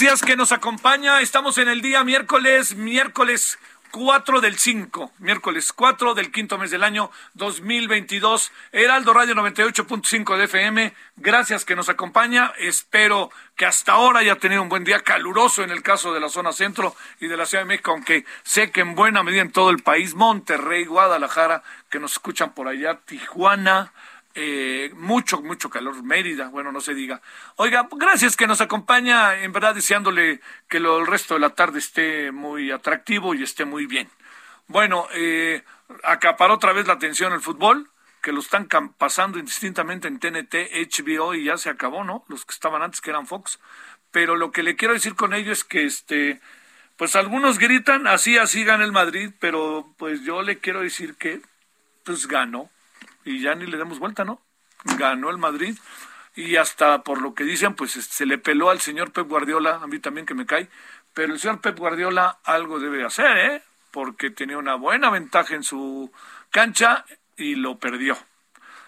Gracias que nos acompaña. Estamos en el día miércoles, miércoles 4 del 5, miércoles 4 del quinto mes del año 2022. Heraldo Radio 98.5 de FM. Gracias que nos acompaña. Espero que hasta ahora haya tenido un buen día caluroso en el caso de la zona centro y de la Ciudad de México, aunque sé que en buena medida en todo el país, Monterrey, Guadalajara, que nos escuchan por allá, Tijuana, eh, mucho, mucho calor, Mérida, bueno, no se diga. Oiga, gracias que nos acompaña, en verdad deseándole que lo, el resto de la tarde esté muy atractivo y esté muy bien. Bueno, eh, acaparó otra vez la atención el fútbol, que lo están pasando indistintamente en TNT, HBO y ya se acabó, ¿no? Los que estaban antes que eran Fox. Pero lo que le quiero decir con ello es que este, pues algunos gritan así, así gana el Madrid, pero pues yo le quiero decir que pues ganó y ya ni le damos vuelta, ¿no? Ganó el Madrid y hasta por lo que dicen, pues se le peló al señor Pep Guardiola, a mí también que me cae, pero el señor Pep Guardiola algo debe hacer, ¿eh? Porque tenía una buena ventaja en su cancha y lo perdió.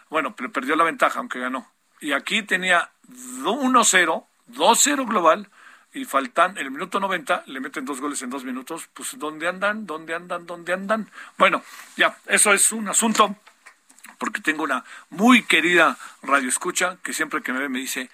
Bueno, pero perdió la ventaja, aunque ganó. Y aquí tenía 1-0, 2-0 global, y faltan el minuto 90, le meten dos goles en dos minutos, pues ¿dónde andan? ¿Dónde andan? ¿Dónde andan? Bueno, ya, eso es un asunto porque tengo una muy querida radio escucha que siempre que me ve me dice,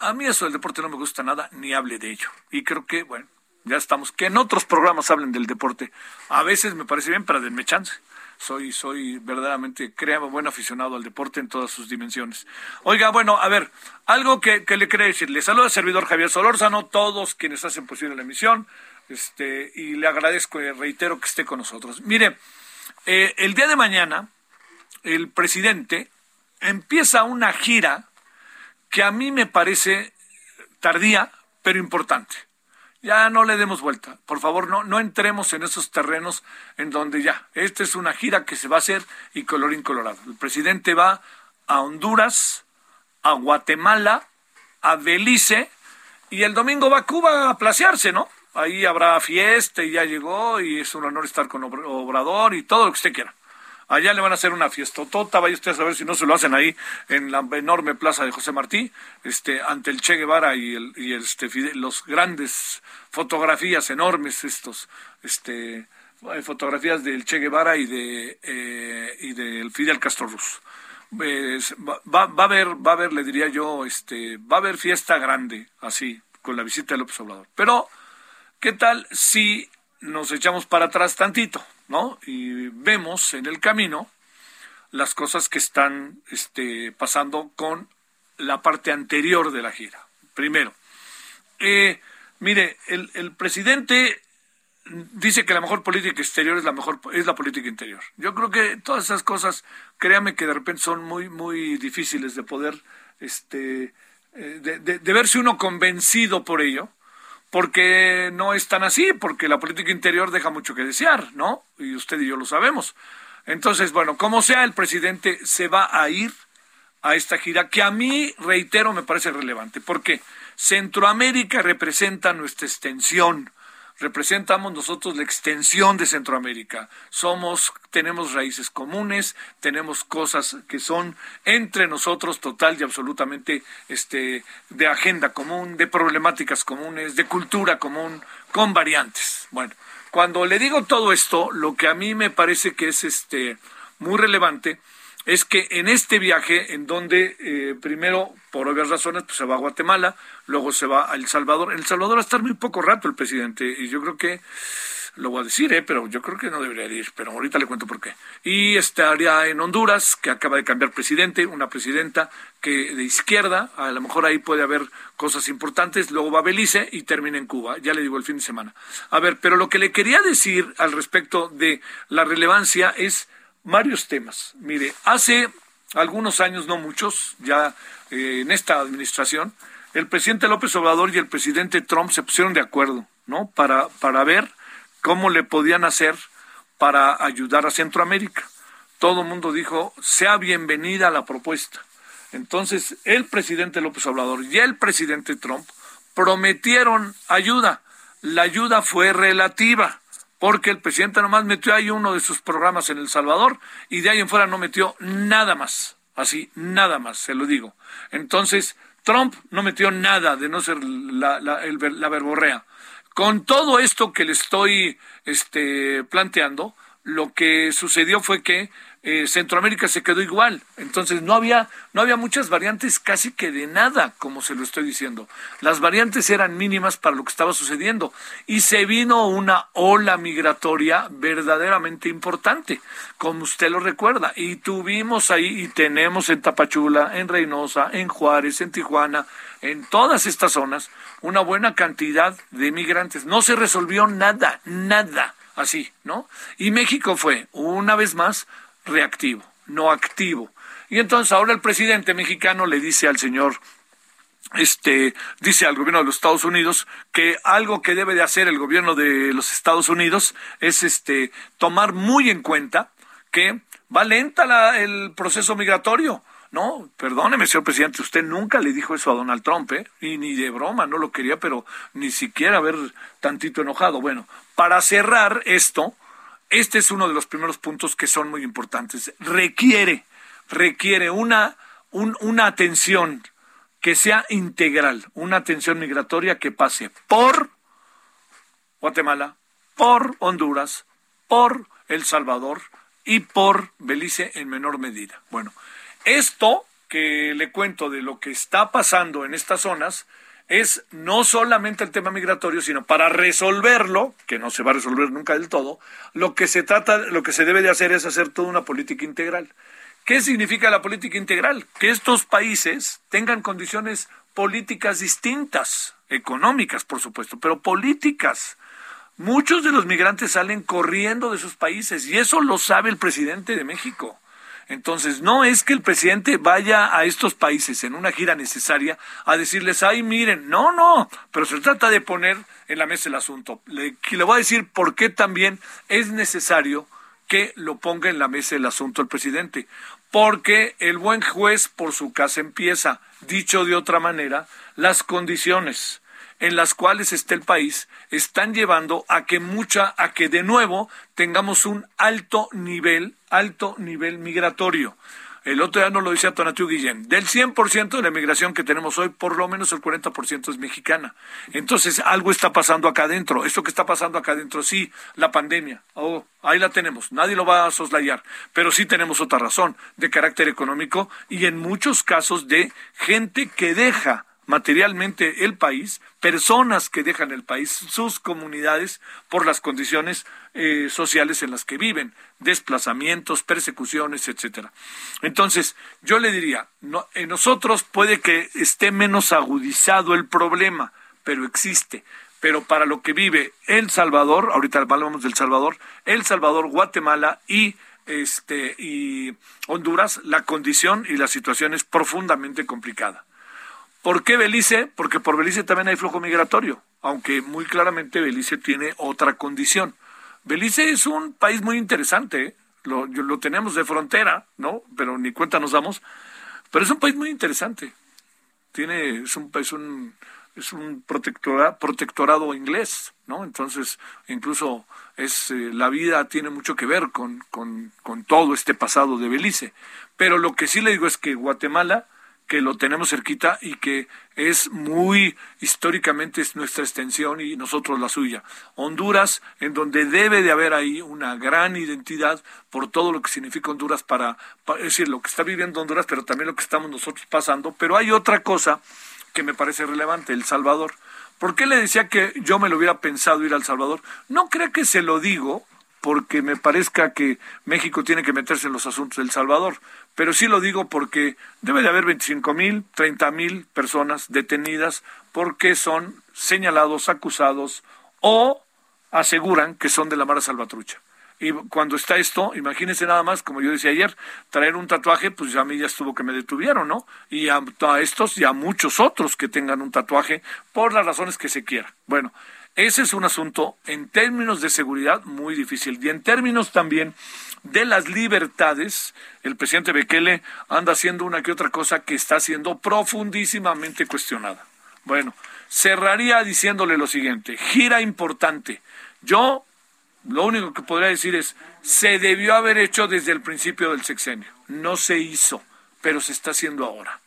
a mí eso del deporte no me gusta nada, ni hable de ello. Y creo que, bueno, ya estamos. Que en otros programas hablen del deporte. A veces me parece bien, pero denme chance. Soy, soy verdaderamente, créame, buen aficionado al deporte en todas sus dimensiones. Oiga, bueno, a ver, algo que, le quería decir. Le saluda al servidor Javier Solórzano, todos quienes hacen posible la emisión, este, y le agradezco y reitero que esté con nosotros. Mire, eh, el día de mañana, el presidente empieza una gira que a mí me parece tardía, pero importante. Ya no le demos vuelta. Por favor, no, no entremos en esos terrenos en donde ya, esta es una gira que se va a hacer y colorín colorado. El presidente va a Honduras, a Guatemala, a Belice y el domingo va a Cuba a placearse, ¿no? Ahí habrá fiesta y ya llegó y es un honor estar con Obrador y todo lo que usted quiera. Allá le van a hacer una fiestotota, vaya usted a saber si no se lo hacen ahí en la enorme plaza de José Martí, este, ante el Che Guevara y, el, y este, los grandes fotografías enormes estos, este, fotografías del Che Guevara y de eh, y del Fidel Castro Ruz. va, va, a haber, va a le diría yo, este, va a haber fiesta grande, así, con la visita de López Obrador. Pero, ¿qué tal si nos echamos para atrás tantito? ¿no? Y vemos en el camino las cosas que están este, pasando con la parte anterior de la gira. Primero, eh, mire, el, presidente dice que la mejor política exterior es la mejor es la política interior. Yo creo que todas esas cosas, créame que de repente son muy muy difíciles de poder este eh, de, de, verse uno convencido por ello, porque no es tan así, porque la política interior deja mucho que desear, ¿no? Y usted y yo lo sabemos. Entonces, bueno, como sea, el presidente se va a ir a esta gira que a mí, reitero, me parece relevante, porque Centroamérica representa nuestra extensión, representamos nosotros la extensión de Centroamérica. Somos, tenemos raíces comunes, tenemos cosas que son entre nosotros total y absolutamente este, de agenda común, de problemáticas comunes, de cultura común, con variantes. Bueno, cuando le digo todo esto, lo que a mí me parece que es este muy relevante es que en este viaje, en donde eh, primero, por obvias razones, pues se va a Guatemala, luego se va a El Salvador. En El Salvador va a estar muy poco rato el presidente, y yo creo que, lo voy a decir, eh, pero yo creo que no debería ir, pero ahorita le cuento por qué. Y estaría en Honduras, que acaba de cambiar presidente, una presidenta que de izquierda, a lo mejor ahí puede haber cosas importantes, luego va a Belice y termina en Cuba, ya le digo el fin de semana. A ver, pero lo que le quería decir al respecto de la relevancia es varios temas. Mire, hace algunos años, no muchos, ya eh, en esta administración, el presidente López Obrador y el presidente Trump se pusieron de acuerdo, ¿no? Para, para ver cómo le podían hacer para ayudar a Centroamérica. Todo el mundo dijo, sea bienvenida la propuesta. Entonces, el presidente López Obrador y el presidente Trump prometieron ayuda. La ayuda fue relativa porque el presidente nomás metió ahí uno de sus programas en El Salvador y de ahí en fuera no metió nada más, así, nada más, se lo digo. Entonces, Trump no metió nada de no ser la, la, verborrea. Con todo esto que le estoy este, planteando, lo que sucedió fue que eh, Centroamérica se quedó igual. Entonces no había, no había muchas variantes casi que de nada, como se lo estoy diciendo. Las variantes eran mínimas para lo que estaba sucediendo. Y se vino una ola migratoria verdaderamente importante, como usted lo recuerda. Y tuvimos ahí, y tenemos en Tapachula, en Reynosa, en Juárez, en Tijuana, en todas estas zonas, una buena cantidad de migrantes. No se resolvió nada, nada así, ¿no? Y México fue, una vez más, reactivo, no activo. Y entonces ahora el presidente mexicano le dice al señor este dice al gobierno de los Estados Unidos que algo que debe de hacer el gobierno de los Estados Unidos es este tomar muy en cuenta que va lenta la, el proceso migratorio. No, perdóneme, señor presidente, usted nunca le dijo eso a Donald Trump, ¿eh? Y ni de broma, no lo quería, pero ni siquiera haber tantito enojado. Bueno, para cerrar esto, este es uno de los primeros puntos que son muy importantes. Requiere, requiere una, una atención que sea integral, una atención migratoria que pase por Guatemala, por Honduras, por El Salvador y por Belice en menor medida. Bueno, esto que le cuento de lo que está pasando en estas zonas es no solamente el tema migratorio, sino para resolverlo, que no se va a resolver nunca del todo, lo que se trata, lo que se debe de hacer es hacer toda una política integral. ¿Qué significa la política integral? Que estos países tengan condiciones políticas distintas, económicas, por supuesto, pero políticas. Muchos de los migrantes salen corriendo de sus países y eso lo sabe el presidente de México. Entonces, no es que el presidente vaya a estos países en una gira necesaria a decirles, ay, miren, no, no, pero se trata de poner en la mesa el asunto. Le, le voy a decir por qué también es necesario que lo ponga en la mesa el asunto el presidente. Porque el buen juez por su casa empieza. Dicho de otra manera, las condiciones en las cuales está el país están llevando a que mucha, a que de nuevo tengamos un alto nivel, alto nivel migratorio. El otro día nos lo decía Tonatiu Guillén. Del 100% de la migración que tenemos hoy, por lo menos el 40% es mexicana. Entonces, algo está pasando acá adentro. Esto que está pasando acá adentro, sí, la pandemia. Oh, ahí la tenemos. Nadie lo va a soslayar. Pero sí tenemos otra razón, de carácter económico y en muchos casos de gente que deja materialmente el país, personas que dejan el país, sus comunidades, por las condiciones eh, sociales en las que viven, desplazamientos, persecuciones, etcétera. Entonces, yo le diría, en nosotros puede que esté menos agudizado el problema, pero existe pero para lo que vive El Salvador, ahorita hablamos del Salvador, El Salvador, Guatemala y este y Honduras, la condición y la situación es profundamente complicada. ¿Por qué Belice? Porque por Belice también hay flujo migratorio, aunque muy claramente Belice tiene otra condición. Belice es un país muy interesante, ¿eh? lo, lo tenemos de frontera, ¿no? Pero ni cuenta nos damos. Pero es un país muy interesante. Tiene, es un, es un, es un protectorado inglés, ¿no? Entonces, incluso es eh, la vida tiene mucho que ver con, con, con todo este pasado de Belice. Pero lo que sí le digo es que Guatemala que lo tenemos cerquita y que es muy históricamente es nuestra extensión y nosotros la suya. Honduras, en donde debe de haber ahí una gran identidad por todo lo que significa Honduras para, es decir, lo que está viviendo Honduras, pero también lo que estamos nosotros pasando. Pero hay otra cosa que me parece relevante, El Salvador. ¿Por qué le decía que yo me lo hubiera pensado ir al Salvador? No creo que se lo digo porque me parezca que México tiene que meterse en los asuntos del Salvador, pero sí lo digo porque debe de haber 25 mil, 30 mil personas detenidas porque son señalados, acusados o aseguran que son de la Mara Salvatrucha. Y cuando está esto, imagínense nada más, como yo decía ayer, traer un tatuaje, pues a mí ya estuvo que me detuvieron, ¿no? Y a, a estos y a muchos otros que tengan un tatuaje por las razones que se quiera. Bueno, ese es un asunto en términos de seguridad muy difícil y en términos también de las libertades, el presidente Bekele anda haciendo una que otra cosa que está siendo profundísimamente cuestionada. Bueno, cerraría diciéndole lo siguiente, gira importante. Yo lo único que podría decir es, se debió haber hecho desde el principio del sexenio. No se hizo, pero se está haciendo ahora.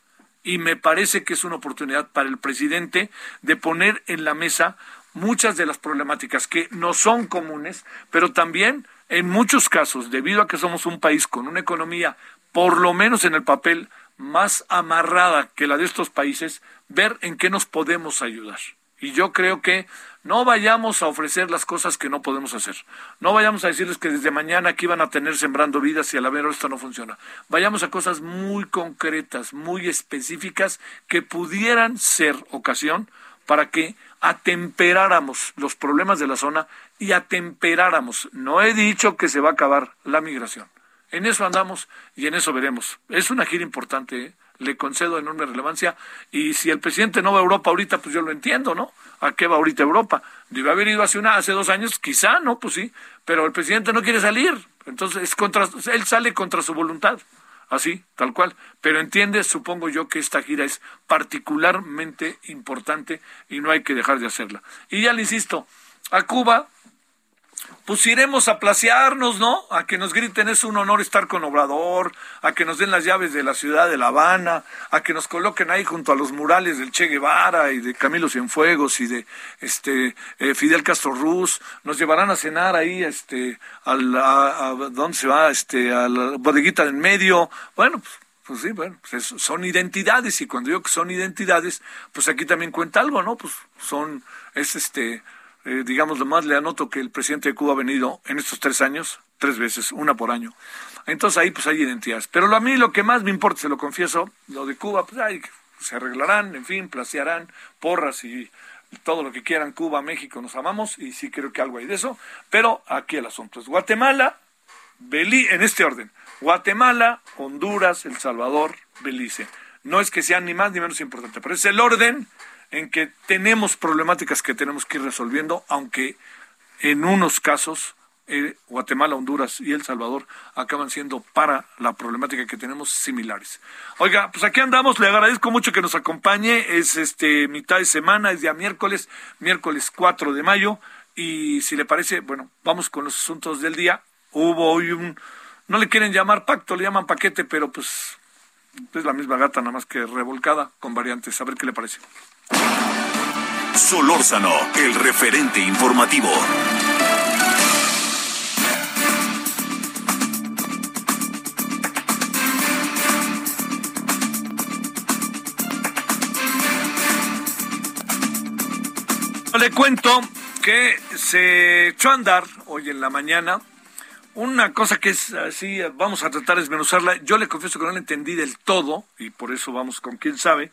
Y me parece que es una oportunidad para el presidente de poner en la mesa muchas de las problemáticas que no son comunes, pero también en muchos casos, debido a que somos un país con una economía, por lo menos en el papel, más amarrada que la de estos países, ver en qué nos podemos ayudar. Y yo creo que no vayamos a ofrecer las cosas que no podemos hacer. No vayamos a decirles que desde mañana aquí van a tener sembrando vidas y a la esto no funciona. Vayamos a cosas muy concretas, muy específicas, que pudieran ser ocasión para que atemperáramos los problemas de la zona y atemperáramos. No he dicho que se va a acabar la migración. En eso andamos y en eso veremos. Es una gira importante, ¿eh? le concedo enorme relevancia. Y si el presidente no va a Europa ahorita, pues yo lo entiendo, ¿no? ¿A qué va ahorita Europa? Debe haber ido hace, una, hace dos años, quizá, ¿no? Pues sí, pero el presidente no quiere salir. Entonces, es contra, él sale contra su voluntad así, tal cual. Pero entiende, supongo yo, que esta gira es particularmente importante y no hay que dejar de hacerla. Y ya le insisto, a Cuba pues iremos a placearnos, ¿no? A que nos griten es un honor estar con Obrador, a que nos den las llaves de la ciudad de La Habana, a que nos coloquen ahí junto a los murales del Che Guevara y de Camilo Cienfuegos y de este eh, Fidel Castro Ruz, nos llevarán a cenar ahí, este, a, a, ¿dónde se va? Este, a la bodeguita del medio, bueno, pues, pues sí, bueno, pues son identidades y cuando digo que son identidades, pues aquí también cuenta algo, ¿no? Pues son, es este, eh, digamos, lo más le anoto que el presidente de Cuba ha venido en estos tres años, tres veces, una por año. Entonces ahí pues hay identidades. Pero a mí lo que más me importa, se lo confieso, lo de Cuba, pues ahí se arreglarán, en fin, placearán, porras y todo lo que quieran, Cuba, México, nos amamos y sí creo que algo hay de eso. Pero aquí el asunto es Guatemala, Belice, en este orden, Guatemala, Honduras, El Salvador, Belice. No es que sean ni más ni menos importante, pero es el orden en que tenemos problemáticas que tenemos que ir resolviendo, aunque en unos casos eh, Guatemala, Honduras y El Salvador acaban siendo para la problemática que tenemos similares. Oiga, pues aquí andamos, le agradezco mucho que nos acompañe, es este mitad de semana, es día miércoles, miércoles 4 de mayo, y si le parece, bueno, vamos con los asuntos del día. Hubo hoy un, no le quieren llamar pacto, le llaman paquete, pero pues es la misma gata, nada más que revolcada con variantes. A ver qué le parece. Solórzano, el referente informativo. le cuento que se echó a andar hoy en la mañana una cosa que es así, vamos a tratar de desmenuzarla. Yo le confieso que no la entendí del todo, y por eso vamos con quién sabe,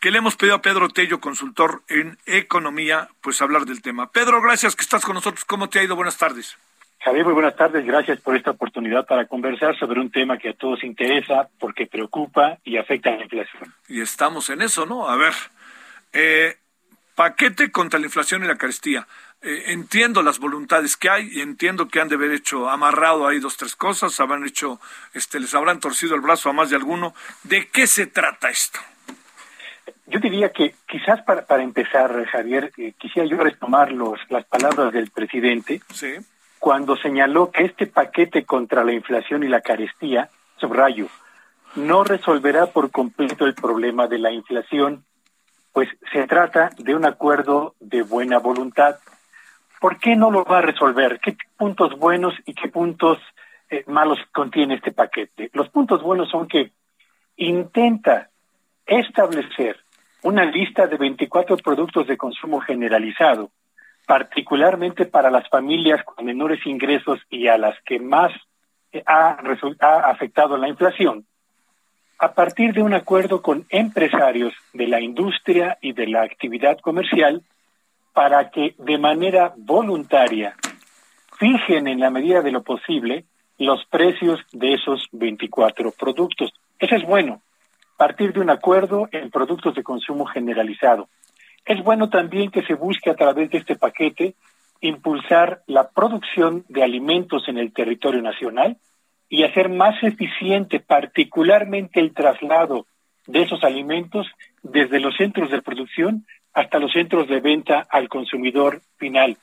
que le hemos pedido a Pedro Tello, consultor en economía, pues hablar del tema. Pedro, gracias que estás con nosotros. ¿Cómo te ha ido? Buenas tardes. Javier, muy buenas tardes. Gracias por esta oportunidad para conversar sobre un tema que a todos interesa porque preocupa y afecta a la inflación. Y estamos en eso, ¿no? A ver, eh, paquete contra la inflación y la carestía. Eh, entiendo las voluntades que hay y entiendo que han de haber hecho amarrado ahí dos tres cosas, habrán hecho, este, les habrán torcido el brazo a más de alguno. ¿De qué se trata esto? Yo diría que quizás para, para empezar, Javier, eh, quisiera yo retomar los, las palabras del presidente cuando señaló que este paquete contra la inflación y la carestía, subrayo, no resolverá por completo el problema de la inflación, pues se trata de un acuerdo de buena voluntad ¿por qué no lo va a resolver? ¿Qué puntos buenos y qué puntos eh, malos contiene este paquete? Los puntos buenos son que intenta establecer una lista de 24 productos de consumo generalizado, particularmente para las familias con menores ingresos y a las que más eh, ha, ha afectado la inflación, a partir de un acuerdo con empresarios de la industria y de la actividad comercial para que de manera voluntaria fijen en la medida de lo posible los precios de esos 24 productos. Eso es bueno, partir de un acuerdo en productos de consumo generalizado. Es bueno también que se busque a través de este paquete impulsar la producción de alimentos en el territorio nacional y hacer más eficiente particularmente el traslado de esos alimentos desde los centros de producción hasta los centros de venta al consumidor final.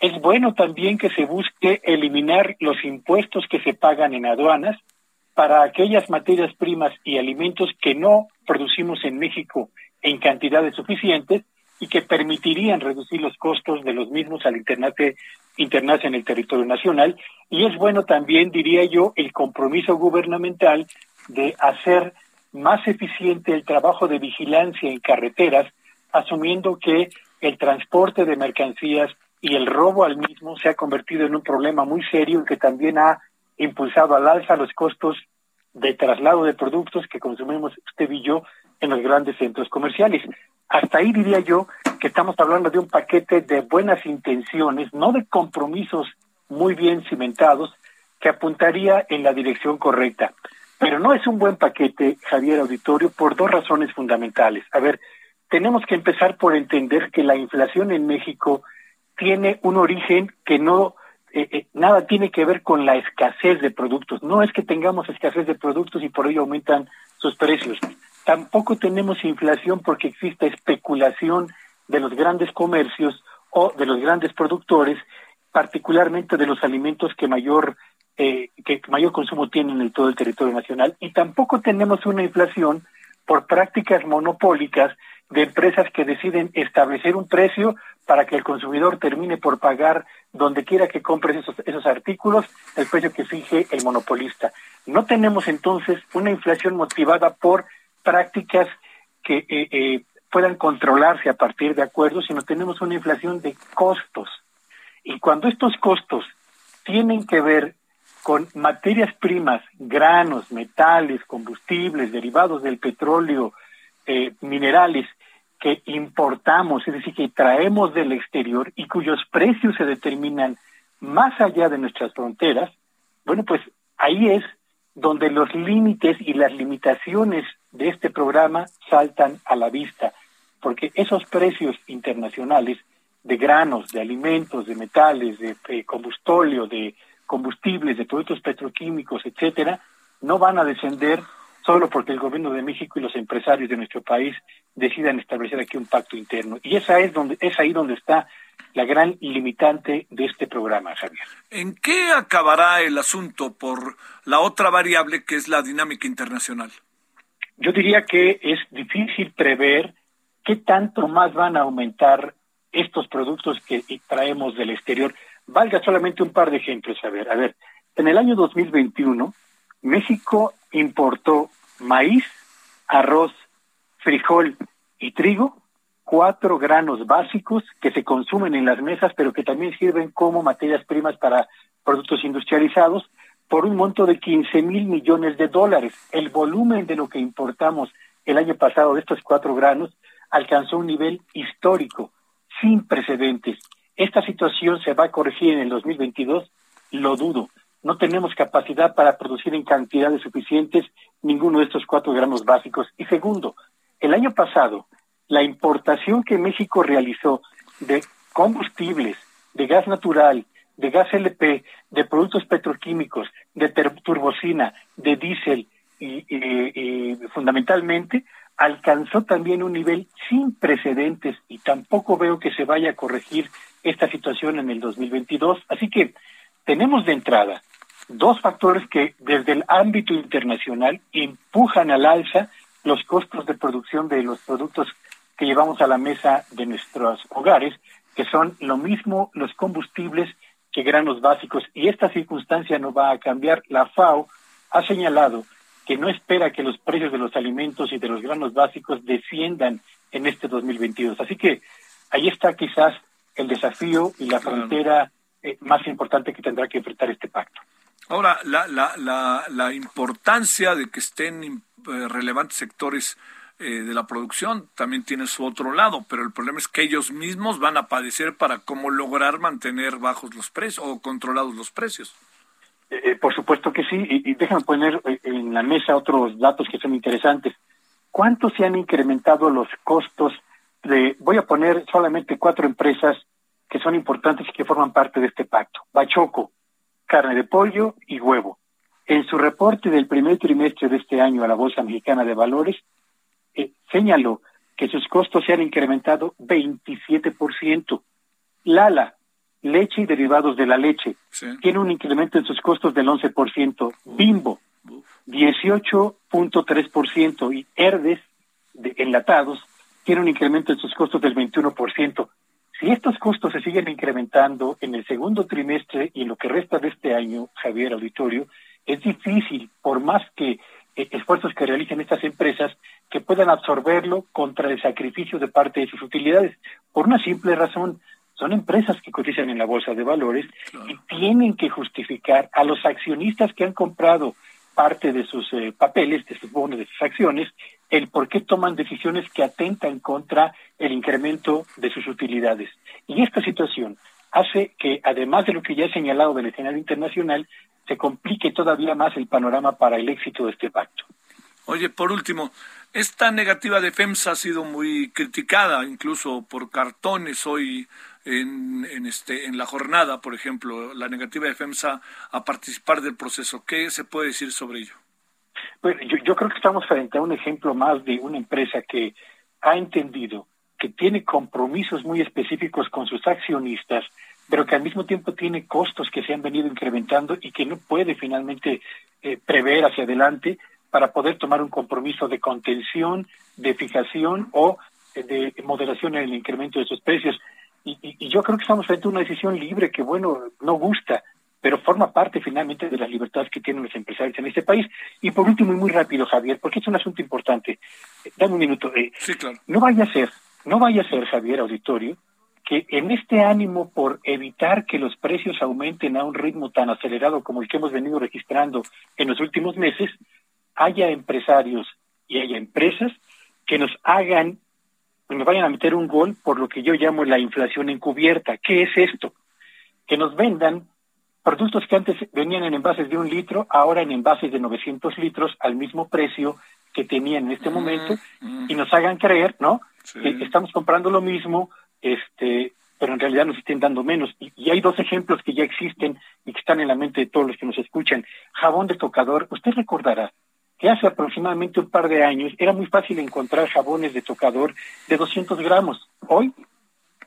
Es bueno también que se busque eliminar los impuestos que se pagan en aduanas para aquellas materias primas y alimentos que no producimos en México en cantidades suficientes y que permitirían reducir los costos de los mismos al internarse, en el territorio nacional. Y es bueno también, diría yo, el compromiso gubernamental de hacer más eficiente el trabajo de vigilancia en carreteras asumiendo que el transporte de mercancías y el robo al mismo se ha convertido en un problema muy serio que también ha impulsado al alza los costos de traslado de productos que consumimos usted y yo en los grandes centros comerciales. Hasta ahí diría yo que estamos hablando de un paquete de buenas intenciones, no de compromisos muy bien cimentados, que apuntaría en la dirección correcta. Pero no es un buen paquete, Javier Auditorio, por dos razones fundamentales. A ver, tenemos que empezar por entender que la inflación en México tiene un origen que no eh, eh, nada tiene que ver con la escasez de productos. No es que tengamos escasez de productos y por ello aumentan sus precios. Tampoco tenemos inflación porque existe especulación de los grandes comercios o de los grandes productores, particularmente de los alimentos que mayor eh, que mayor consumo tienen en todo el territorio nacional. Y tampoco tenemos una inflación por prácticas monopólicas de empresas que deciden establecer un precio para que el consumidor termine por pagar donde quiera que compre esos, esos artículos el precio que fije el monopolista. No tenemos entonces una inflación motivada por prácticas que eh, eh, puedan controlarse a partir de acuerdos, sino tenemos una inflación de costos. Y cuando estos costos tienen que ver con materias primas, granos, metales, combustibles, derivados del petróleo, eh, minerales que importamos, es decir, que traemos del exterior y cuyos precios se determinan más allá de nuestras fronteras, bueno, pues ahí es donde los límites y las limitaciones de este programa saltan a la vista, porque esos precios internacionales de granos, de alimentos, de metales, de, de combustóleo, de combustibles, de productos petroquímicos, etcétera, no van a descender solo porque el gobierno de México y los empresarios de nuestro país decidan establecer aquí un pacto interno. Y esa es donde es ahí donde está la gran limitante de este programa, Javier. ¿En qué acabará el asunto por la otra variable que es la dinámica internacional? Yo diría que es difícil prever qué tanto más van a aumentar estos productos que traemos del exterior. Valga solamente un par de ejemplos, a ver, a ver, en el año 2021 México importó maíz, arroz, frijol y trigo cuatro granos básicos que se consumen en las mesas, pero que también sirven como materias primas para productos industrializados, por un monto de 15 mil millones de dólares. El volumen de lo que importamos el año pasado de estos cuatro granos alcanzó un nivel histórico, sin precedentes. Esta situación se va a corregir en el 2022, lo dudo. No tenemos capacidad para producir en cantidades suficientes ninguno de estos cuatro gramos básicos. Y segundo, el año pasado, la importación que México realizó de combustibles, de gas natural, de gas LP, de productos petroquímicos, de turbocina, de diésel y, fundamentalmente alcanzó también un nivel sin precedentes y tampoco veo que se vaya a corregir esta situación en el 2022. Así que tenemos de entrada dos factores que desde el ámbito internacional empujan al alza los costos de producción de los productos que llevamos a la mesa de nuestros hogares, que son lo mismo los combustibles que granos básicos. Y esta circunstancia no va a cambiar. La FAO ha señalado que no espera que los precios de los alimentos y de los granos básicos desciendan en este 2022. Así que ahí está quizás el desafío y la frontera eh, más importante que tendrá que enfrentar este pacto. Ahora, la, la, la, la importancia de que estén eh, relevantes sectores eh, de la producción también tiene su otro lado, pero el problema es que ellos mismos van a padecer para cómo lograr mantener bajos los precios o controlados los precios. Eh, por supuesto que sí, y, y déjame poner en la mesa otros datos que son interesantes. ¿Cuánto se han incrementado los costos de, voy a poner solamente cuatro empresas que son importantes y que forman parte de este pacto? Bachoco, carne de pollo y huevo. En su reporte del primer trimestre de este año a la Bolsa Mexicana de Valores, eh, señaló que sus costos se han incrementado 27%. Lala, leche y derivados de la leche, tiene un incremento en sus costos del 11%. Bimbo, 18.3%. Y Herdes, de enlatados, tiene un incremento en sus costos del 21%. Si estos costos se siguen incrementando en el segundo trimestre y en lo que resta de este año, Javier Auditorio, es difícil, por más que eh, esfuerzos que realicen estas empresas, que puedan absorberlo contra el sacrificio de parte de sus utilidades, por una simple razón. Son empresas que cotizan en la bolsa de valores y tienen que justificar a los accionistas que han comprado parte de sus eh, papeles, de sus bonos, de sus acciones, el por qué toman decisiones que atentan contra el incremento de sus utilidades. Y esta situación hace que, además de lo que ya he señalado del escenario internacional, se complique todavía más el panorama para el éxito de este pacto. Oye, por último, esta negativa de FEMSA ha sido muy criticada, incluso por cartones hoy en, en, este, en la jornada, por ejemplo, la negativa de FEMSA a participar del proceso. ¿Qué se puede decir sobre ello? Bueno, yo, yo creo que estamos frente a un ejemplo más de una empresa que ha entendido que tiene compromisos muy específicos con sus accionistas pero que al mismo tiempo tiene costos que se han venido incrementando y que no puede finalmente eh, prever hacia adelante para poder tomar un compromiso de contención, de fijación o eh, de moderación en el incremento de sus precios. Y, y, yo creo que estamos frente a una decisión libre que, bueno, no gusta, pero forma parte finalmente de las libertades que tienen los empresarios en este país. Y por último, y muy rápido, Javier, porque es un asunto importante. Eh, dame un minuto. sí, claro. No vaya a ser, no vaya a ser, Javier Auditorio, que en este ánimo por evitar que los precios aumenten a un ritmo tan acelerado como el que hemos venido registrando en los últimos meses, haya empresarios y haya empresas que nos hagan, nos vayan a meter un gol por lo que yo llamo la inflación encubierta. ¿Qué es esto? Que nos vendan productos que antes venían en envases de un litro, ahora en envases de 900 litros al mismo precio que tenían en este momento y nos hagan creer, ¿no? Que estamos comprando lo mismo, este, pero en realidad nos estén dando menos. Y, hay dos ejemplos que ya existen y que están en la mente de todos los que nos escuchan. Jabón de tocador, usted recordará que hace aproximadamente un par de años era muy fácil encontrar jabones de tocador de 200 gramos. Hoy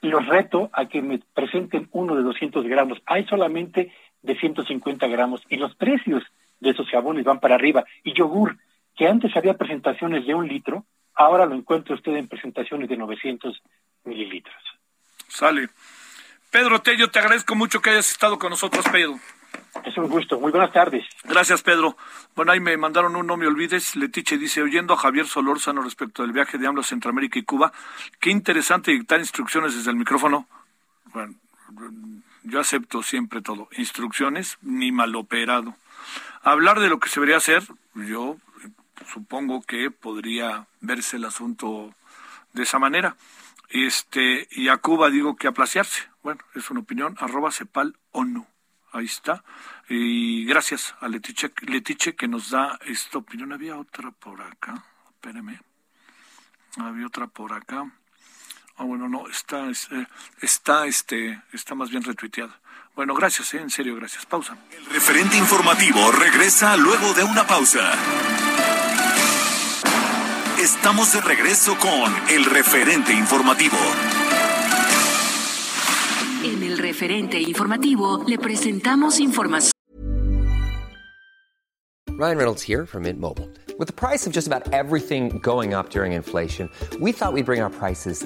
los reto a que me presenten uno de 200 gramos. Hay solamente de 150 gramos y los precios de esos jabones van para arriba. Y yogur, que antes había presentaciones de un litro, ahora lo encuentra usted en presentaciones de 900 mililitros. Sale. Pedro Tello, te agradezco mucho que hayas estado con nosotros, Pedro. Es un gusto. Muy buenas tardes. Gracias, Pedro. Bueno, ahí me mandaron un no me olvides. Letiche dice, oyendo a Javier Solórzano respecto del viaje de AMLO a Centroamérica y Cuba, qué interesante dictar instrucciones desde el micrófono. Bueno, yo acepto siempre todo. Instrucciones, ni mal operado. Hablar de lo que se debería hacer, yo supongo que podría verse el asunto de esa manera. Este, y a Cuba digo que aplaciarse. Bueno, es una opinión, arroba cepal o no. Ahí está. Y gracias a Letiche, Letiche que nos da esta opinión. Había otra por acá. Espéreme. Había otra por acá. Ah, bueno, no, está, eh, está, este, está más bien retuiteada. Bueno, gracias, eh, en serio, gracias. Pausa. El referente informativo regresa luego de una pausa. Estamos de regreso con el referente informativo. En el referente informativo le presentamos información. Ryan Reynolds here from Mint Mobile. With the price of just about everything going up during inflation, we thought we'd bring our prices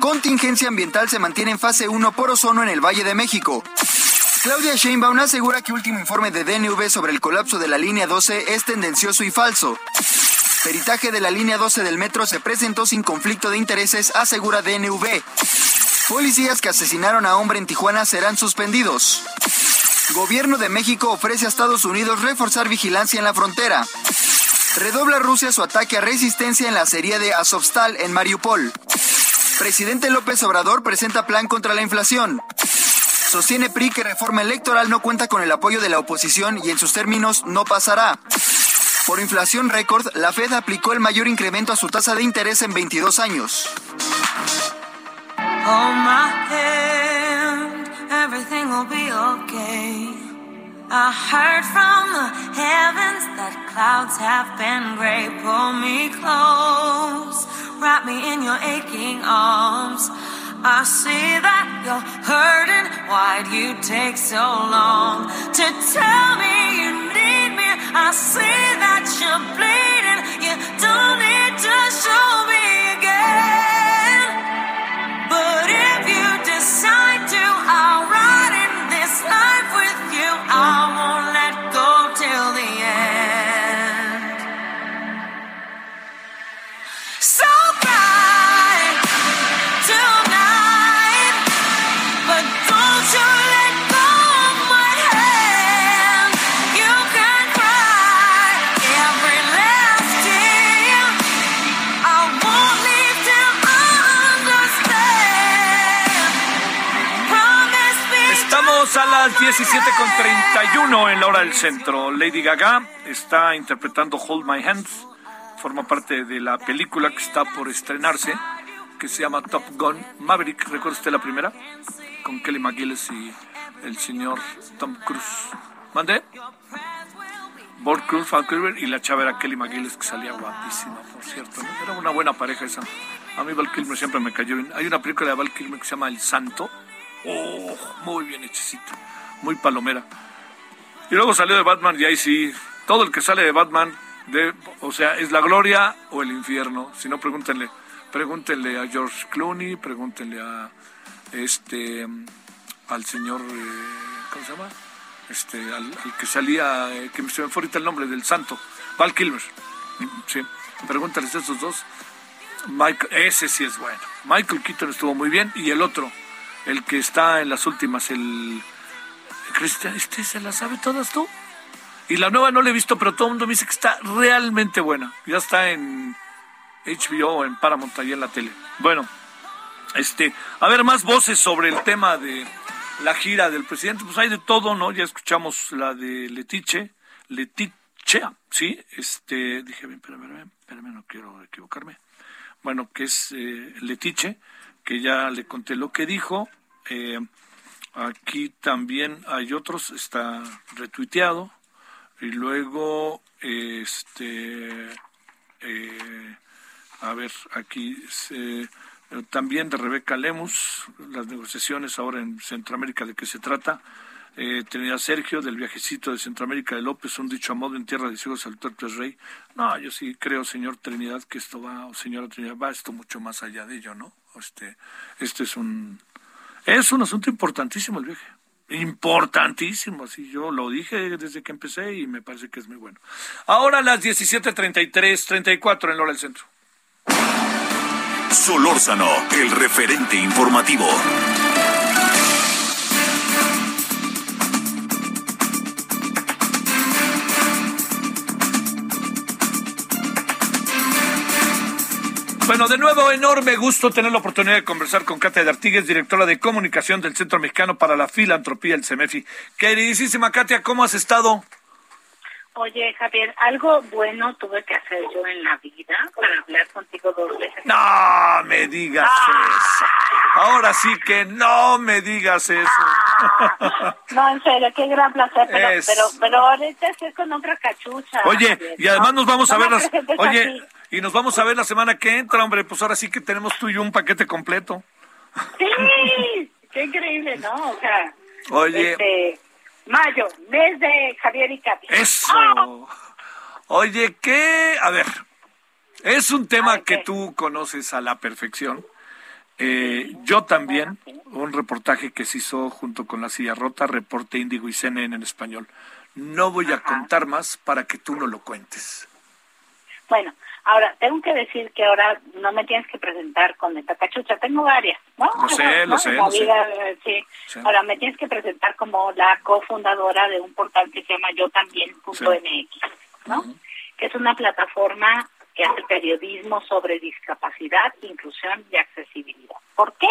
Contingencia ambiental se mantiene en fase 1 por ozono en el Valle de México. Claudia Sheinbaum asegura que último informe de DNV sobre el colapso de la línea 12 es tendencioso y falso. Peritaje de la línea 12 del metro se presentó sin conflicto de intereses, asegura DNV. Policías que asesinaron a hombre en Tijuana serán suspendidos. Gobierno de México ofrece a Estados Unidos reforzar vigilancia en la frontera. Redobla Rusia su ataque a resistencia en la serie de Azovstal en Mariupol. Presidente López Obrador presenta plan contra la inflación. Sostiene PRI que reforma electoral no cuenta con el apoyo de la oposición y en sus términos no pasará. Por inflación récord, la Fed aplicó el mayor incremento a su tasa de interés en 22 años. Wrap me in your aching arms. I see that you're hurting. Why'd you take so long to tell me you need me? I see that you're bleeding. You don't need to show me again. But if you decide to, I'll ride in this life with you. I 17 con 31 en la hora del centro. Lady Gaga está interpretando Hold My Hands. Forma parte de la película que está por estrenarse, que se llama Top Gun Maverick. ¿Recuerda usted la primera? Con Kelly McGillis y el señor Tom Cruise. ¿Mande? Bob Cruz, y la chava era Kelly McGillis, que salía guapísima, por cierto. Era una buena pareja esa. A mí Val Kilmer siempre me cayó bien. Hay una película de Val Kilmer que se llama El Santo Oh, muy bien hechicito, muy palomera. Y luego salió de Batman y ahí sí, todo el que sale de Batman, de, o sea, es la gloria o el infierno. Si no, pregúntenle, pregúntenle a George Clooney, pregúntenle a este, al señor, eh, ¿cómo se llama? Este, al, que salía, eh, que me fue ahorita el nombre del santo, Val Kilmer. Sí, pregúntales a esos dos. Michael, ese sí es bueno. Michael Keaton estuvo muy bien y el otro, el que está en las últimas, el Cristian, este se la sabe todas tú. Y la nueva no la he visto, pero todo el mundo me dice que está realmente buena. Ya está en HBO, en Paramount, ahí en la tele. Bueno, este, a ver, más voces sobre el tema de la gira del presidente. Pues hay de todo, ¿no? Ya escuchamos la de Letiche, Letichea, ¿sí? Este, dije bien, espérame, espérame, no quiero equivocarme. Bueno, que es eh, Letiche que ya le conté lo que dijo. Eh, Aquí también hay otros, está retuiteado. Y luego, este, eh, a ver, aquí se, también de Rebeca Lemus, las negociaciones ahora en Centroamérica, ¿de qué se trata? Eh, tenía Sergio del viajecito de Centroamérica de López, un dicho a modo en tierra de ciegos al tuerto es rey. No, yo sí creo, señor Trinidad, que esto va, o señora Trinidad, va esto mucho más allá de ello, ¿no? Este, este es un, es un asunto importantísimo el viaje. Importantísimo, así yo lo dije desde que empecé y me parece que es muy bueno. Ahora las 17.33, 34 en Lora del Centro. Solórzano, el referente informativo. Bueno, de nuevo, enorme gusto tener la oportunidad de conversar con Katia de Artigues, directora de comunicación del Centro Mexicano para la Filantropía, el CEMEFI. Queridísima Katia, ¿cómo has estado? Oye, Javier, algo bueno tuve que hacer yo en la vida para hablar contigo dos veces. No me digas ah. eso. Ahora sí que no me digas eso. Ah. no, en serio, qué gran placer. Pero, pero, pero, ahorita estoy con otra cachucha. Oye, y además nos vamos a ver las... Oye, y nos vamos a ver la semana que entra, hombre. Pues ahora sí que tenemos tú y yo un paquete completo. Sí, qué increíble, ¿no? O sea, Oye... Este, Mayo, mes de Javier y Katy. Eso. ¡Ah! Oye, ¿qué? A ver, es un tema que tú conoces a la perfección. Eh, yo también, un reportaje que se hizo junto con La Silla Rota, Reporte Índigo y CNN en español. No voy a contar más para que tú no lo cuentes. Bueno, Ahora, tengo que decir que ahora no me tienes que presentar con esta cachucha, tengo varias, ¿no? Lo sé, lo sé, sí. Ahora, me tienes que presentar como la cofundadora de un portal que se llama yo también.mx, ¿no? Que es una plataforma que hace periodismo sobre discapacidad, inclusión y accesibilidad. ¿Por qué?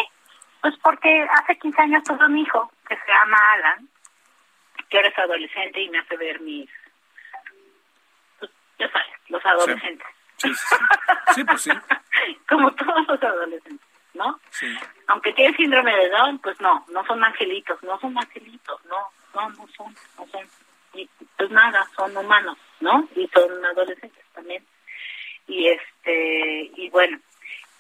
Pues porque hace 15 años tuve un hijo que se llama Alan, que ahora es adolescente y me hace ver mis, pues, ya sabes, los adolescentes. Sí, pues sí. Como todos los adolescentes, ¿no? Sí. Aunque tiene síndrome de Down, pues no, no son angelitos, no son angelitos, no, no, no son, no son. Y, pues nada, son humanos, ¿no? Y son adolescentes también. Y este, y bueno,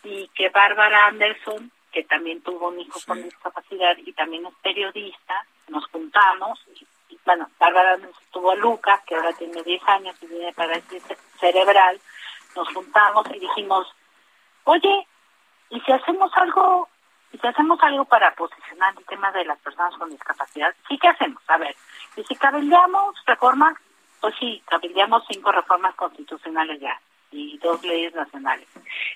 y que Bárbara Anderson, que también tuvo un hijo con discapacidad y también es periodista, nos juntamos y, bueno, Bárbara Anderson tuvo a Luca, que ahora tiene 10 años y tiene parálisis cerebral, nos juntamos y dijimos, oye, ¿y si hacemos algo, y si hacemos algo para posicionar el tema de las personas con discapacidad? Sí, ¿qué hacemos? A ver, ¿y si cabildeamos reformas? Pues sí, cabildeamos cinco reformas constitucionales ya y dos leyes nacionales.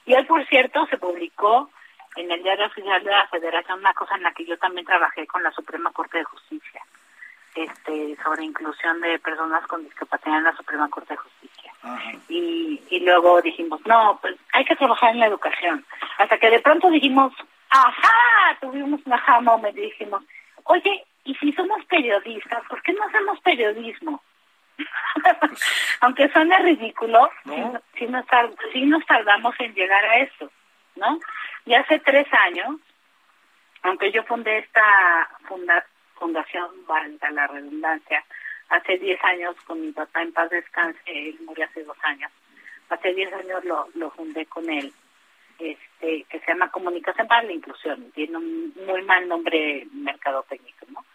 Y hoy, por cierto, se publicó en el Diario Oficial de la Federación una cosa en la que yo también trabajé con la Suprema Corte de Justicia, este, sobre inclusión de personas con discapacidad en la Suprema Corte de Justicia. Y, y luego dijimos, no, pues hay que trabajar en la educación. Hasta que de pronto dijimos, ajá, tuvimos un ajá moment y dijimos, oye, y si somos periodistas, ¿por qué no hacemos periodismo? Aunque suene ridículo, si, nos, si nos tardamos en llegar a eso, ¿no? Y hace tres años, aunque yo fundé esta funda fundación, valga la redundancia, hace 10 años con mi papá en paz descanse, él murió hace dos años. Hace 10 años lo, fundé con él, este, que se llama Comunicación para la Inclusión. Tiene un muy mal nombre mercado técnico, ¿no?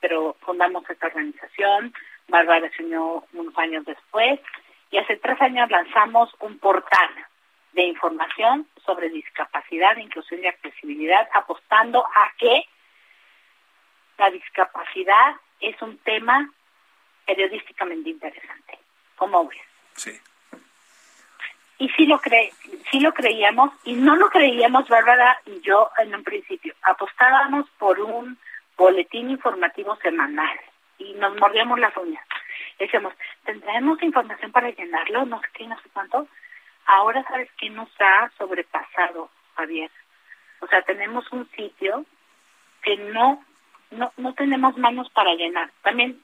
Pero fundamos esta organización, Bárbara se unió unos años después, y hace tres años lanzamos un portal de información sobre discapacidad, inclusión y accesibilidad, apostando a que la discapacidad es un tema periodísticamente interesante. ¿Cómo ves? Sí. Y sí lo, cre sí lo creíamos, y no lo creíamos Bárbara y yo en un principio. Apostábamos por un boletín informativo semanal y nos mordíamos las uñas. Decíamos, ¿tendremos información para llenarlo? No sé qué, no sé cuánto. Ahora sabes que nos ha sobrepasado, Javier. O sea, tenemos un sitio que no, no, no tenemos manos para llenar. También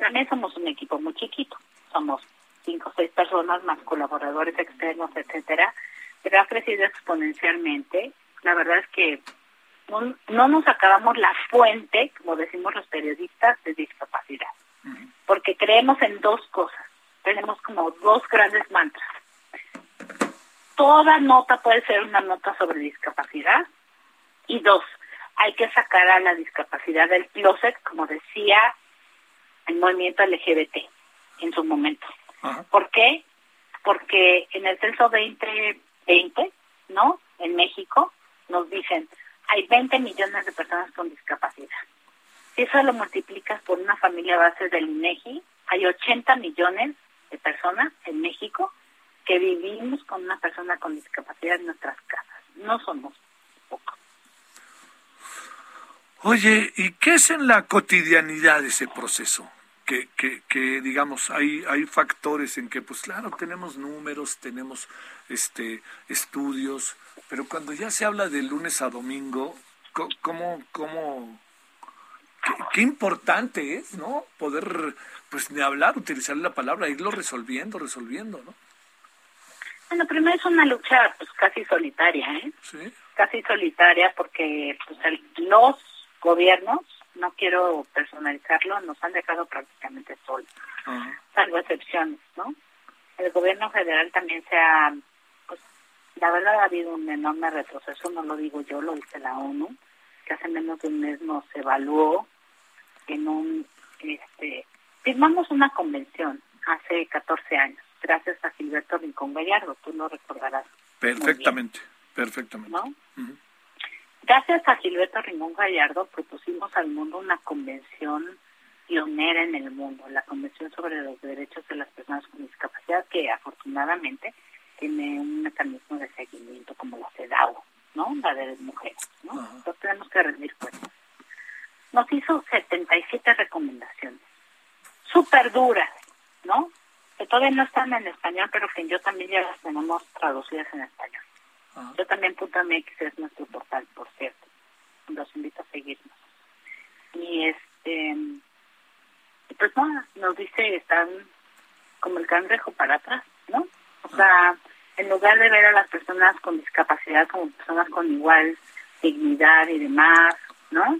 también somos un equipo muy chiquito, somos cinco o seis personas más colaboradores externos, etcétera, pero ha crecido exponencialmente. La verdad es que no, no nos acabamos la fuente, como decimos los periodistas, de discapacidad. Porque creemos en dos cosas. Tenemos como dos grandes mantras. Toda nota puede ser una nota sobre discapacidad. Y dos, hay que sacar a la discapacidad del closet, como decía el movimiento LGBT en su momento. ¿Por qué? Porque en el censo 2020, ¿no? En México, nos dicen, hay 20 millones de personas con discapacidad. Si eso lo multiplicas por una familia base del INEGI, hay 80 millones de personas en México que vivimos con una persona con discapacidad en nuestras casas. No somos. Oye, ¿y qué es en la cotidianidad ese proceso? Que, que, que, digamos hay hay factores en que pues claro tenemos números tenemos este estudios pero cuando ya se habla de lunes a domingo cómo cómo qué, importante es no poder pues ni hablar utilizar la palabra irlo resolviendo resolviendo no bueno primero es una lucha pues casi solitaria eh sí. Casi solitaria porque pues los gobiernos no quiero personalizarlo, nos han dejado prácticamente solos, salvo excepciones, ¿no? El gobierno federal también se ha, pues, la verdad ha habido un enorme retroceso, no lo digo yo, lo dice la ONU, que hace menos de un mes nos evaluó en un, este, firmamos una convención hace 14 años, gracias a Gilberto Rincón Gallardo, tú lo recordarás. Perfectamente, perfectamente. ¿No? Gracias a Gilberto Rimón Gallardo propusimos al mundo una convención pionera en el mundo, la Convención sobre los Derechos de las Personas con Discapacidad, que afortunadamente tiene un mecanismo de seguimiento como la CEDAW, ¿no? La de las mujeres, ¿no? Entonces tenemos que rendir cuentas. Nos hizo 77 recomendaciones, súper duras, ¿no? Que todavía no están en español, pero que yo también ya las tenemos traducidas en español. Yo también .mx es nuestro portal, por cierto. Los invito a seguirnos. Y este, pues no, nos dice están como el cangrejo para atrás, ¿no? O sea, en lugar de ver a las personas con discapacidad como personas con igual dignidad y demás, ¿no?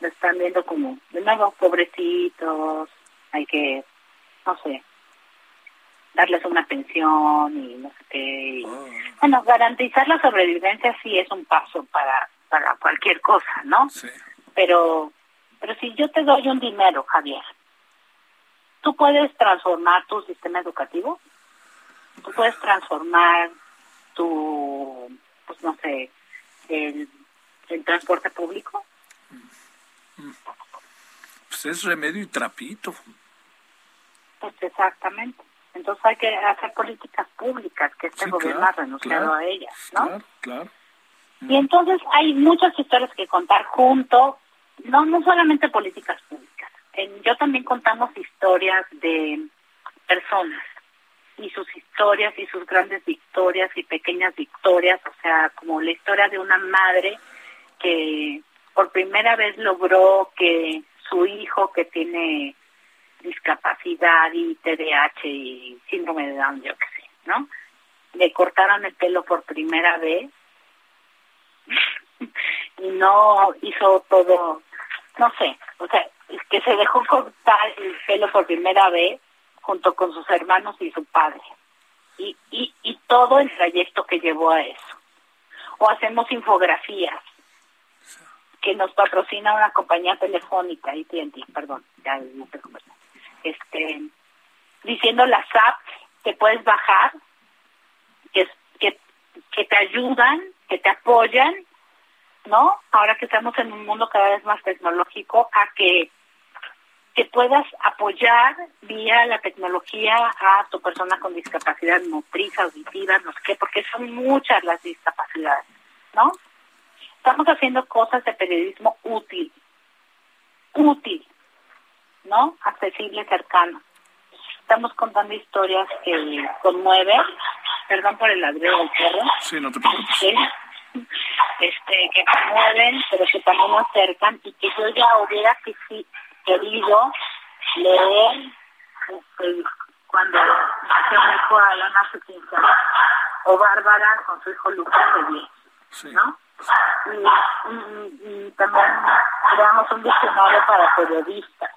Lo están viendo como, de nuevo, pobrecitos, hay que, no sé, darles una pensión y no sé qué. Oh. Bueno, garantizar la sobrevivencia sí es un paso para, para cualquier cosa, ¿no? Sí. Pero, pero si yo te doy un dinero, Javier, ¿tú puedes transformar tu sistema educativo? ¿Tú puedes transformar tu, pues no sé, el, el transporte público? Mm. Pues es remedio y trapito. Pues exactamente. Entonces hay que hacer políticas públicas, que este gobierno ha renunciado a ellas, ¿no? Claro, claro. Y entonces hay muchas historias que contar junto, no no solamente políticas públicas. yo también contamos historias de personas y sus historias y sus grandes victorias y pequeñas victorias, o sea, como la historia de una madre que por primera vez logró que su hijo que tiene discapacidad y TDAH y síndrome de Down, yo qué sé, ¿no? Le cortaron el pelo por primera vez y no hizo todo, no sé, o sea, que se dejó cortar el pelo por primera vez junto con sus hermanos y su padre. Y, y, y todo el trayecto que llevó a eso. O hacemos infografías que nos patrocina una compañía telefónica, AT&T, perdón, ya no te este, diciendo las apps que puedes bajar, que, que, que te ayudan, que te apoyan, ¿no? Ahora que estamos en un mundo cada vez más tecnológico, a que que puedas apoyar vía la tecnología a tu persona con discapacidad motriz, auditiva, no sé qué, porque son muchas las discapacidades, ¿no? Estamos haciendo cosas de periodismo útil, útil, ¿no? Accesible, cercano. Estamos contando historias que conmueven, perdón por el ladrido del perro. Sí, no te preocupes. Este, que conmueven, pero que también acercan y que yo ya hubiera querido leer este, cuando nació mi hijo Alan hace 15 años, o Bárbara con su hijo Lucas de ¿no? Y, también creamos un diccionario para periodistas,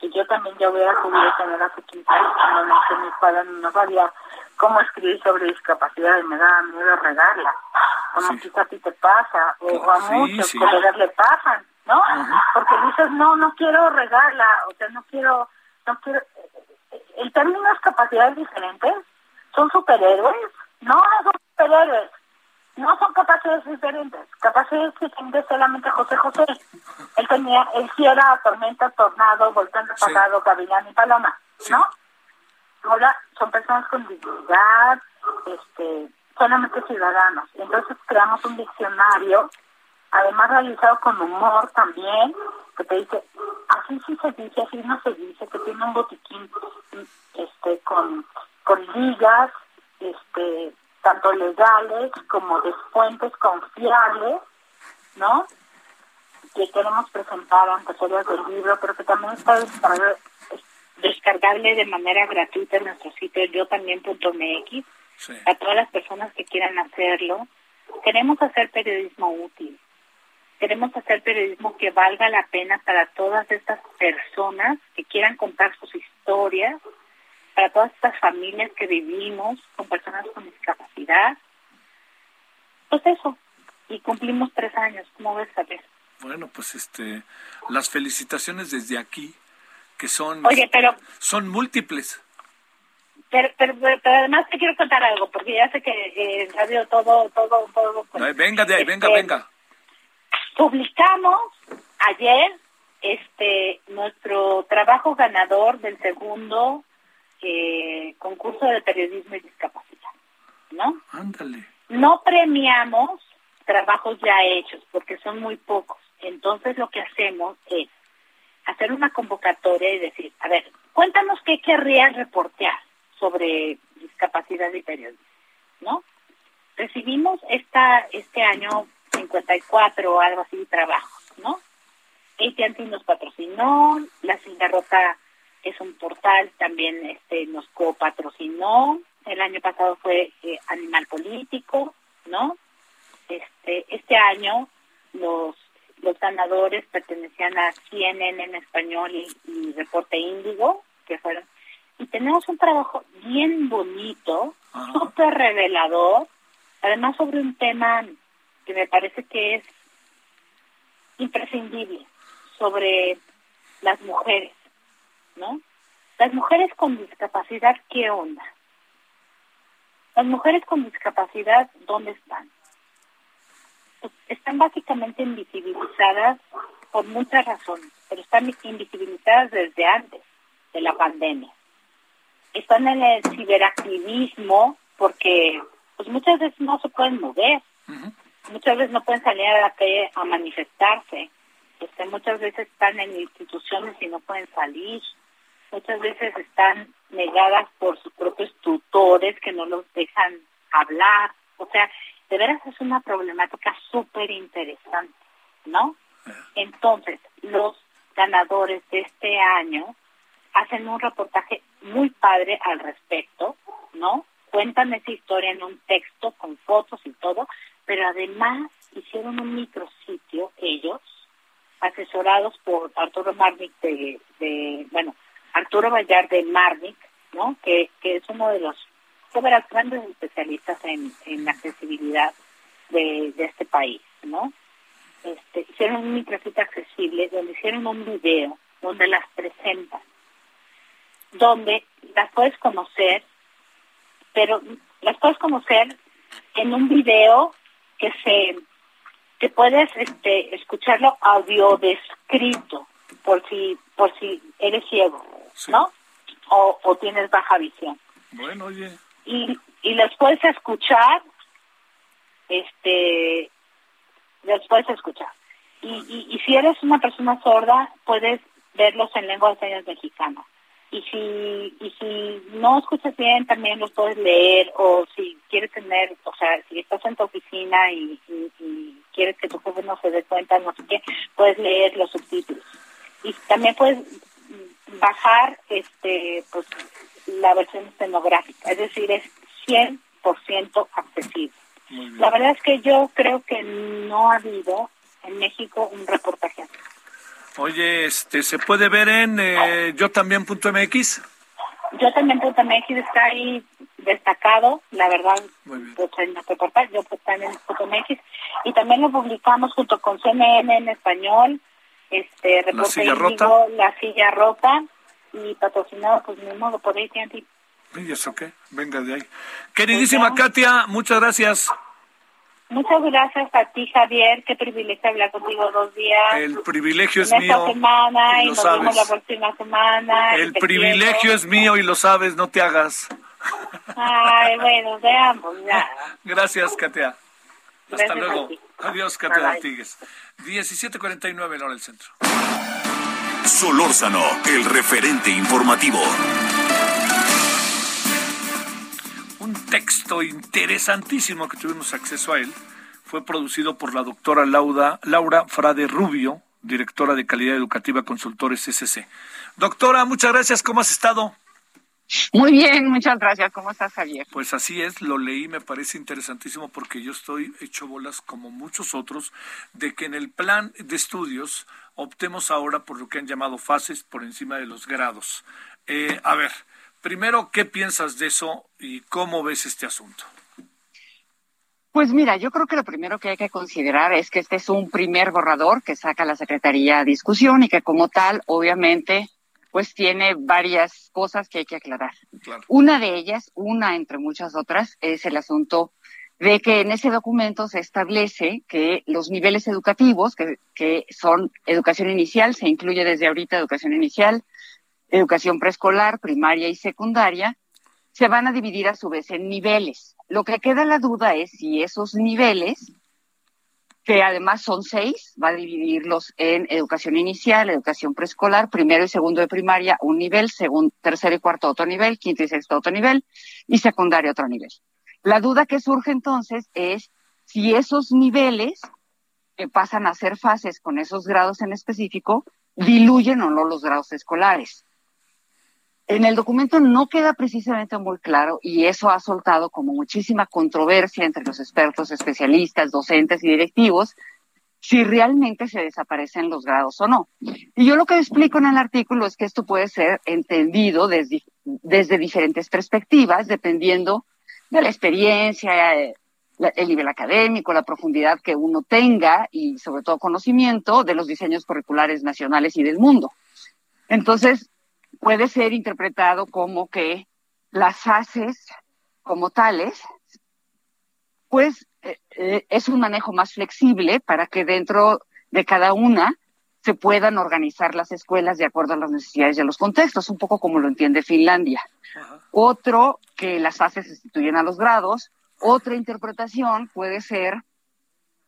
que yo también ya hubiera podido tener hace 15 años, cuando no sé mi padre no sabía cómo escribir sobre discapacidad y me da miedo regarla, como quizá a ti te pasa, o, a muchos colegas le pasan, ¿no? Porque dices, no, no quiero regarla, o sea, no quiero, no quiero, en términos capacidades diferentes, son superhéroes, no, no son superhéroes, no son capaces diferentes. Capaces diferentes solamente José José. Él tenía, él sí era tormenta, tornado, volcán pasado, gavilán y paloma, ¿no? Ahora son personas con dignidad, este, solamente ciudadanos. Entonces creamos un diccionario, además realizado con humor también, que te dice, así sí se dice, así no se dice, que tiene un botiquín este con, con ligas, este, tanto legales como de fuentes confiables, ¿no? Que queremos presentar ante ferias del libro, pero que también está descargable de manera gratuita en nuestro sitio yo también.mx a todas las personas que quieran hacerlo. Queremos hacer periodismo útil. Queremos hacer periodismo que valga la pena para todas estas personas que quieran contar sus historias para todas estas familias que vivimos con personas con discapacidad. Pues eso, y cumplimos tres años, ¿cómo ves, saber? Bueno, pues este, las felicitaciones desde aquí, que son, Oye, pero, son múltiples. Pero, pero, además te quiero contar algo, porque ya sé que eh, en radio todo, todo, todo... Pues, venga de ahí, venga, este, venga. Publicamos ayer este nuestro trabajo ganador del segundo eh, concurso de periodismo y discapacidad, ¿no? Ándale. No premiamos trabajos ya hechos porque son muy pocos. Entonces lo que hacemos es hacer una convocatoria y decir, a ver, cuéntanos qué querrías reportear sobre discapacidad y periodismo, ¿no? Recibimos esta este año 54 o algo así trabajos, ¿no? AT&T nos patrocinó, la Rota es un portal, también este nos copatrocinó, el año pasado fue eh, Animal Político, ¿no? Este este año los los ganadores pertenecían a CNN en español y, Reporte Índigo, que fueron y tenemos un trabajo bien bonito, súper revelador, además sobre un tema que me parece que es imprescindible, sobre las mujeres. ¿No? Las mujeres con discapacidad, ¿qué onda? Las mujeres con discapacidad, ¿dónde están? Pues, están básicamente invisibilizadas por muchas razones, pero están invisibilizadas desde antes de la pandemia. Están en el ciberactivismo porque pues muchas veces no se pueden mover, muchas veces no pueden salir a la calle a manifestarse, este, muchas veces están en instituciones y no pueden salir, muchas veces están negadas por sus propios tutores que no los dejan hablar. O sea, de veras es una problemática súper interesante, ¿no? Entonces, los ganadores de este año hacen un reportaje muy padre al respecto, ¿no? Cuentan esa historia en un texto con fotos y todo, pero además hicieron un micrositio ellos, asesorados por Arturo Marnick de, de bueno, Arturo Vallar de Marnic, ¿no? Que, es uno de los grandes especialistas en, en accesibilidad de, este país, ¿no? Este, hicieron un micrositio accesible donde hicieron un video donde las presentan, donde las puedes conocer, pero las puedes conocer en un video que se que puedes este escucharlo audio descrito por si por si eres ciego ¿no? O, o tienes baja visión. Bueno, oye. Y, y les puedes escuchar, este, les puedes escuchar. Y, y, y si eres una persona sorda, puedes verlos en lengua de señas mexicana. Y si, y si no escuchas bien, también los puedes leer, o si quieres tener, o sea, si estás en tu oficina y, y quieres que tu jefe no se dé cuenta, no sé qué, puedes leer los subtítulos. Y también puedes bajar este pues la versión escenográfica, es decir, es 100% accesible. La verdad es que yo creo que no ha habido en México un reportaje Oye, este, ¿se puede ver en eh, yo también punto MX? Yo también punto MX está ahí destacado, la verdad, pues, en nuestro portal, yo pues también punto MX, y también lo publicamos junto con CNN en español, este, La silla rota. La silla rota, y patrocinado, pues mi modo, por ahí, ¿Y eso qué? Venga de ahí. Queridísima Katia, muchas gracias. Muchas gracias a ti, Javier. Qué privilegio hablar contigo dos días. El privilegio es en mío. Esta semana y, nos vemos la próxima semana. El privilegio es mío y lo sabes, no te hagas. Ay, bueno, veamos ya. Gracias, Katia. Hasta luego. Adiós, Katia Artigues. 17.49 hora del centro. Solórzano, el referente informativo. Un texto interesantísimo que tuvimos acceso a él fue producido por la doctora Laura, Laura Frade Rubio, directora de Calidad Educativa Consultores SC. Doctora, muchas gracias. ¿Cómo has estado? Muy bien, muchas gracias. ¿Cómo estás, Javier? Pues así es, lo leí, me parece interesantísimo porque yo estoy hecho bolas como muchos otros de que en el plan de estudios optemos ahora por lo que han llamado fases por encima de los grados. Eh, a ver, primero, ¿qué piensas de eso y cómo ves este asunto? Pues mira, yo creo que lo primero que hay que considerar es que este es un primer borrador que saca la Secretaría a discusión y que como tal, obviamente, pues tiene varias cosas que hay que aclarar. Una de ellas, una entre muchas otras, es el asunto de que en ese documento se establece que los niveles educativos, que, que son educación inicial, se incluye desde ahorita educación inicial, educación preescolar, primaria y secundaria, se van a dividir a su vez en niveles. Lo que queda la duda es si esos niveles que además son seis, va a dividirlos en educación inicial, educación preescolar, primero y segundo de primaria, un nivel, segundo, tercero y cuarto otro nivel, quinto y sexto otro nivel, y secundaria otro nivel. La duda que surge entonces es si esos niveles que pasan a ser fases con esos grados en específico, diluyen o no los grados escolares. En el documento no queda precisamente muy claro y eso ha soltado como muchísima controversia entre los expertos, especialistas, docentes y directivos si realmente se desaparecen los grados o no. Y yo lo que explico en el artículo es que esto puede ser entendido desde, desde diferentes perspectivas, dependiendo de la experiencia, el nivel académico, la profundidad que uno tenga y sobre todo conocimiento de los diseños curriculares nacionales y del mundo. Entonces, puede ser interpretado como que las haces como tales, pues eh, eh, es un manejo más flexible para que dentro de cada una se puedan organizar las escuelas de acuerdo a las necesidades y a los contextos, un poco como lo entiende Finlandia. Otro, que las fases sustituyen a los grados. Otra interpretación puede ser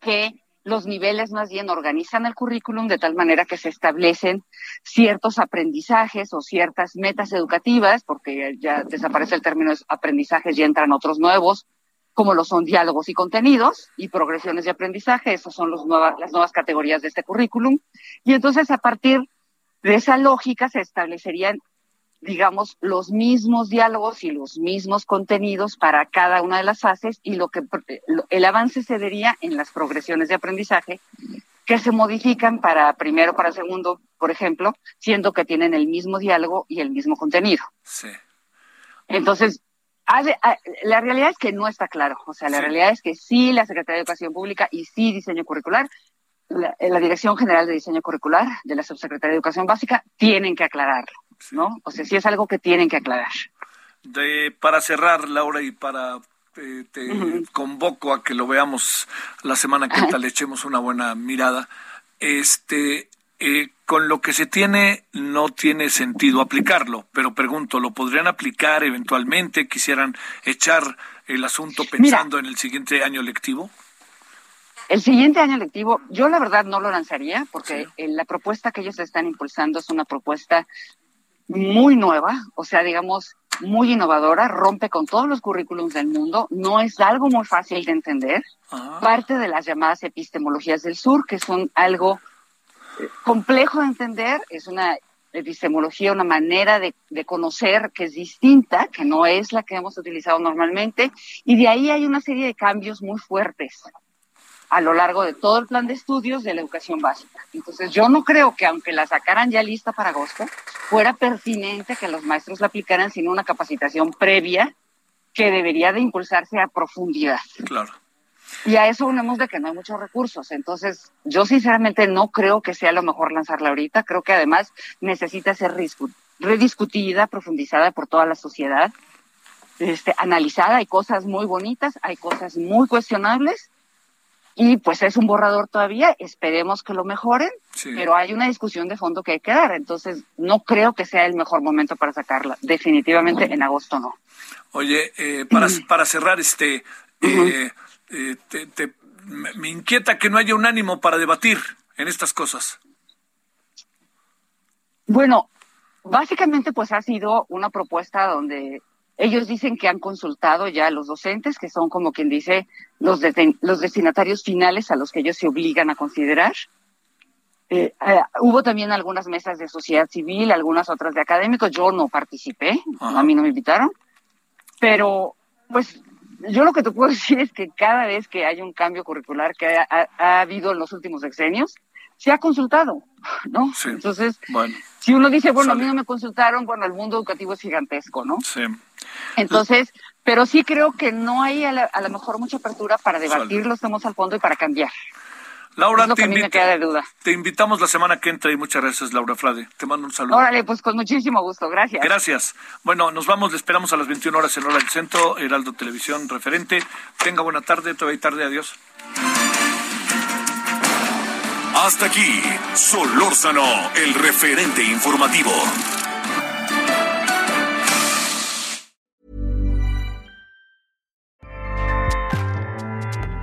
que los niveles más bien organizan el currículum de tal manera que se establecen ciertos aprendizajes o ciertas metas educativas, porque ya desaparece el término aprendizajes y entran otros nuevos, como lo son diálogos y contenidos y progresiones de aprendizaje. Esas son los las nuevas categorías de este currículum. Y entonces a partir de esa lógica se establecerían digamos, los mismos diálogos y los mismos contenidos para cada una de las fases y lo que el avance se vería en las progresiones de aprendizaje que se modifican para primero, para segundo, por ejemplo, siendo que tienen el mismo diálogo y el mismo contenido. Sí. Entonces, la realidad es que no está claro. O sea, la realidad es que sí, la Secretaría de Educación Pública y sí, diseño curricular, la, la Dirección General de Diseño Curricular de la Subsecretaría de Educación Básica tienen que aclararlo. ¿No? O sea, sí es algo que tienen que aclarar. De, para cerrar, Laura, y para eh, te convoco a que lo veamos la semana que tal, le echemos una buena mirada. Este, eh, con lo que se tiene, no tiene sentido aplicarlo, pero pregunto, ¿lo podrían aplicar eventualmente? ¿Quisieran echar el asunto pensando en el siguiente año lectivo? El siguiente año lectivo, yo la verdad no lo lanzaría porque la propuesta que ellos están impulsando es una propuesta muy nueva, o sea, digamos, muy innovadora, rompe con todos los currículums del mundo, no es algo muy fácil de entender, ah. parte de las llamadas epistemologías del sur, que son algo eh, complejo de entender, es una epistemología, una manera de, de, conocer que es distinta, que no es la que hemos utilizado normalmente, y de ahí hay una serie de cambios muy fuertes a lo largo de todo el plan de estudios de la educación básica. Entonces, yo no creo que aunque la sacaran ya lista para agosto, fuera pertinente que los maestros la aplicaran sin una capacitación previa que debería de impulsarse a profundidad. Claro. Y a eso unimos de que no hay muchos recursos. Entonces, yo sinceramente no creo que sea lo mejor lanzarla ahorita. Creo que además necesita ser rediscutida, profundizada por toda la sociedad, este, analizada. Hay cosas muy bonitas, hay cosas muy cuestionables y pues es un borrador todavía, esperemos que lo mejoren, pero hay una discusión de fondo que hay que dar, entonces no creo que sea el mejor momento para sacarla, definitivamente en agosto no. Oye, eh, para, para cerrar, este, eh, eh, te, me inquieta que no haya un ánimo para debatir en estas cosas. Bueno, básicamente pues ha sido una propuesta donde ellos dicen que han consultado ya a los docentes, que son como quien dice los, los destinatarios finales a los que ellos se obligan a considerar. Eh, eh, hubo también algunas mesas de sociedad civil, algunas otras de académicos. Yo no participé, a mí no me invitaron. Pero, pues, yo lo que te puedo decir es que cada vez que hay un cambio curricular que ha, habido en los últimos sexenios, se ha consultado, ¿no? Entonces, si uno dice, bueno, a mí no me consultaron, bueno, el mundo educativo es gigantesco, ¿no? Sí. Entonces, pero sí creo que no hay a, lo mejor mucha apertura para debatirlo, estamos al fondo y para cambiar. Laura, te, te, invitamos la semana que entra y muchas gracias, Laura Frade. Te mando un saludo. Órale, pues con muchísimo gusto, gracias. Gracias. Bueno, nos vamos, le esperamos a las 21 horas en hora del centro, Heraldo Televisión referente. Tenga buena tarde, todavía tarde, adiós. Hasta aquí, Solórzano, el referente informativo.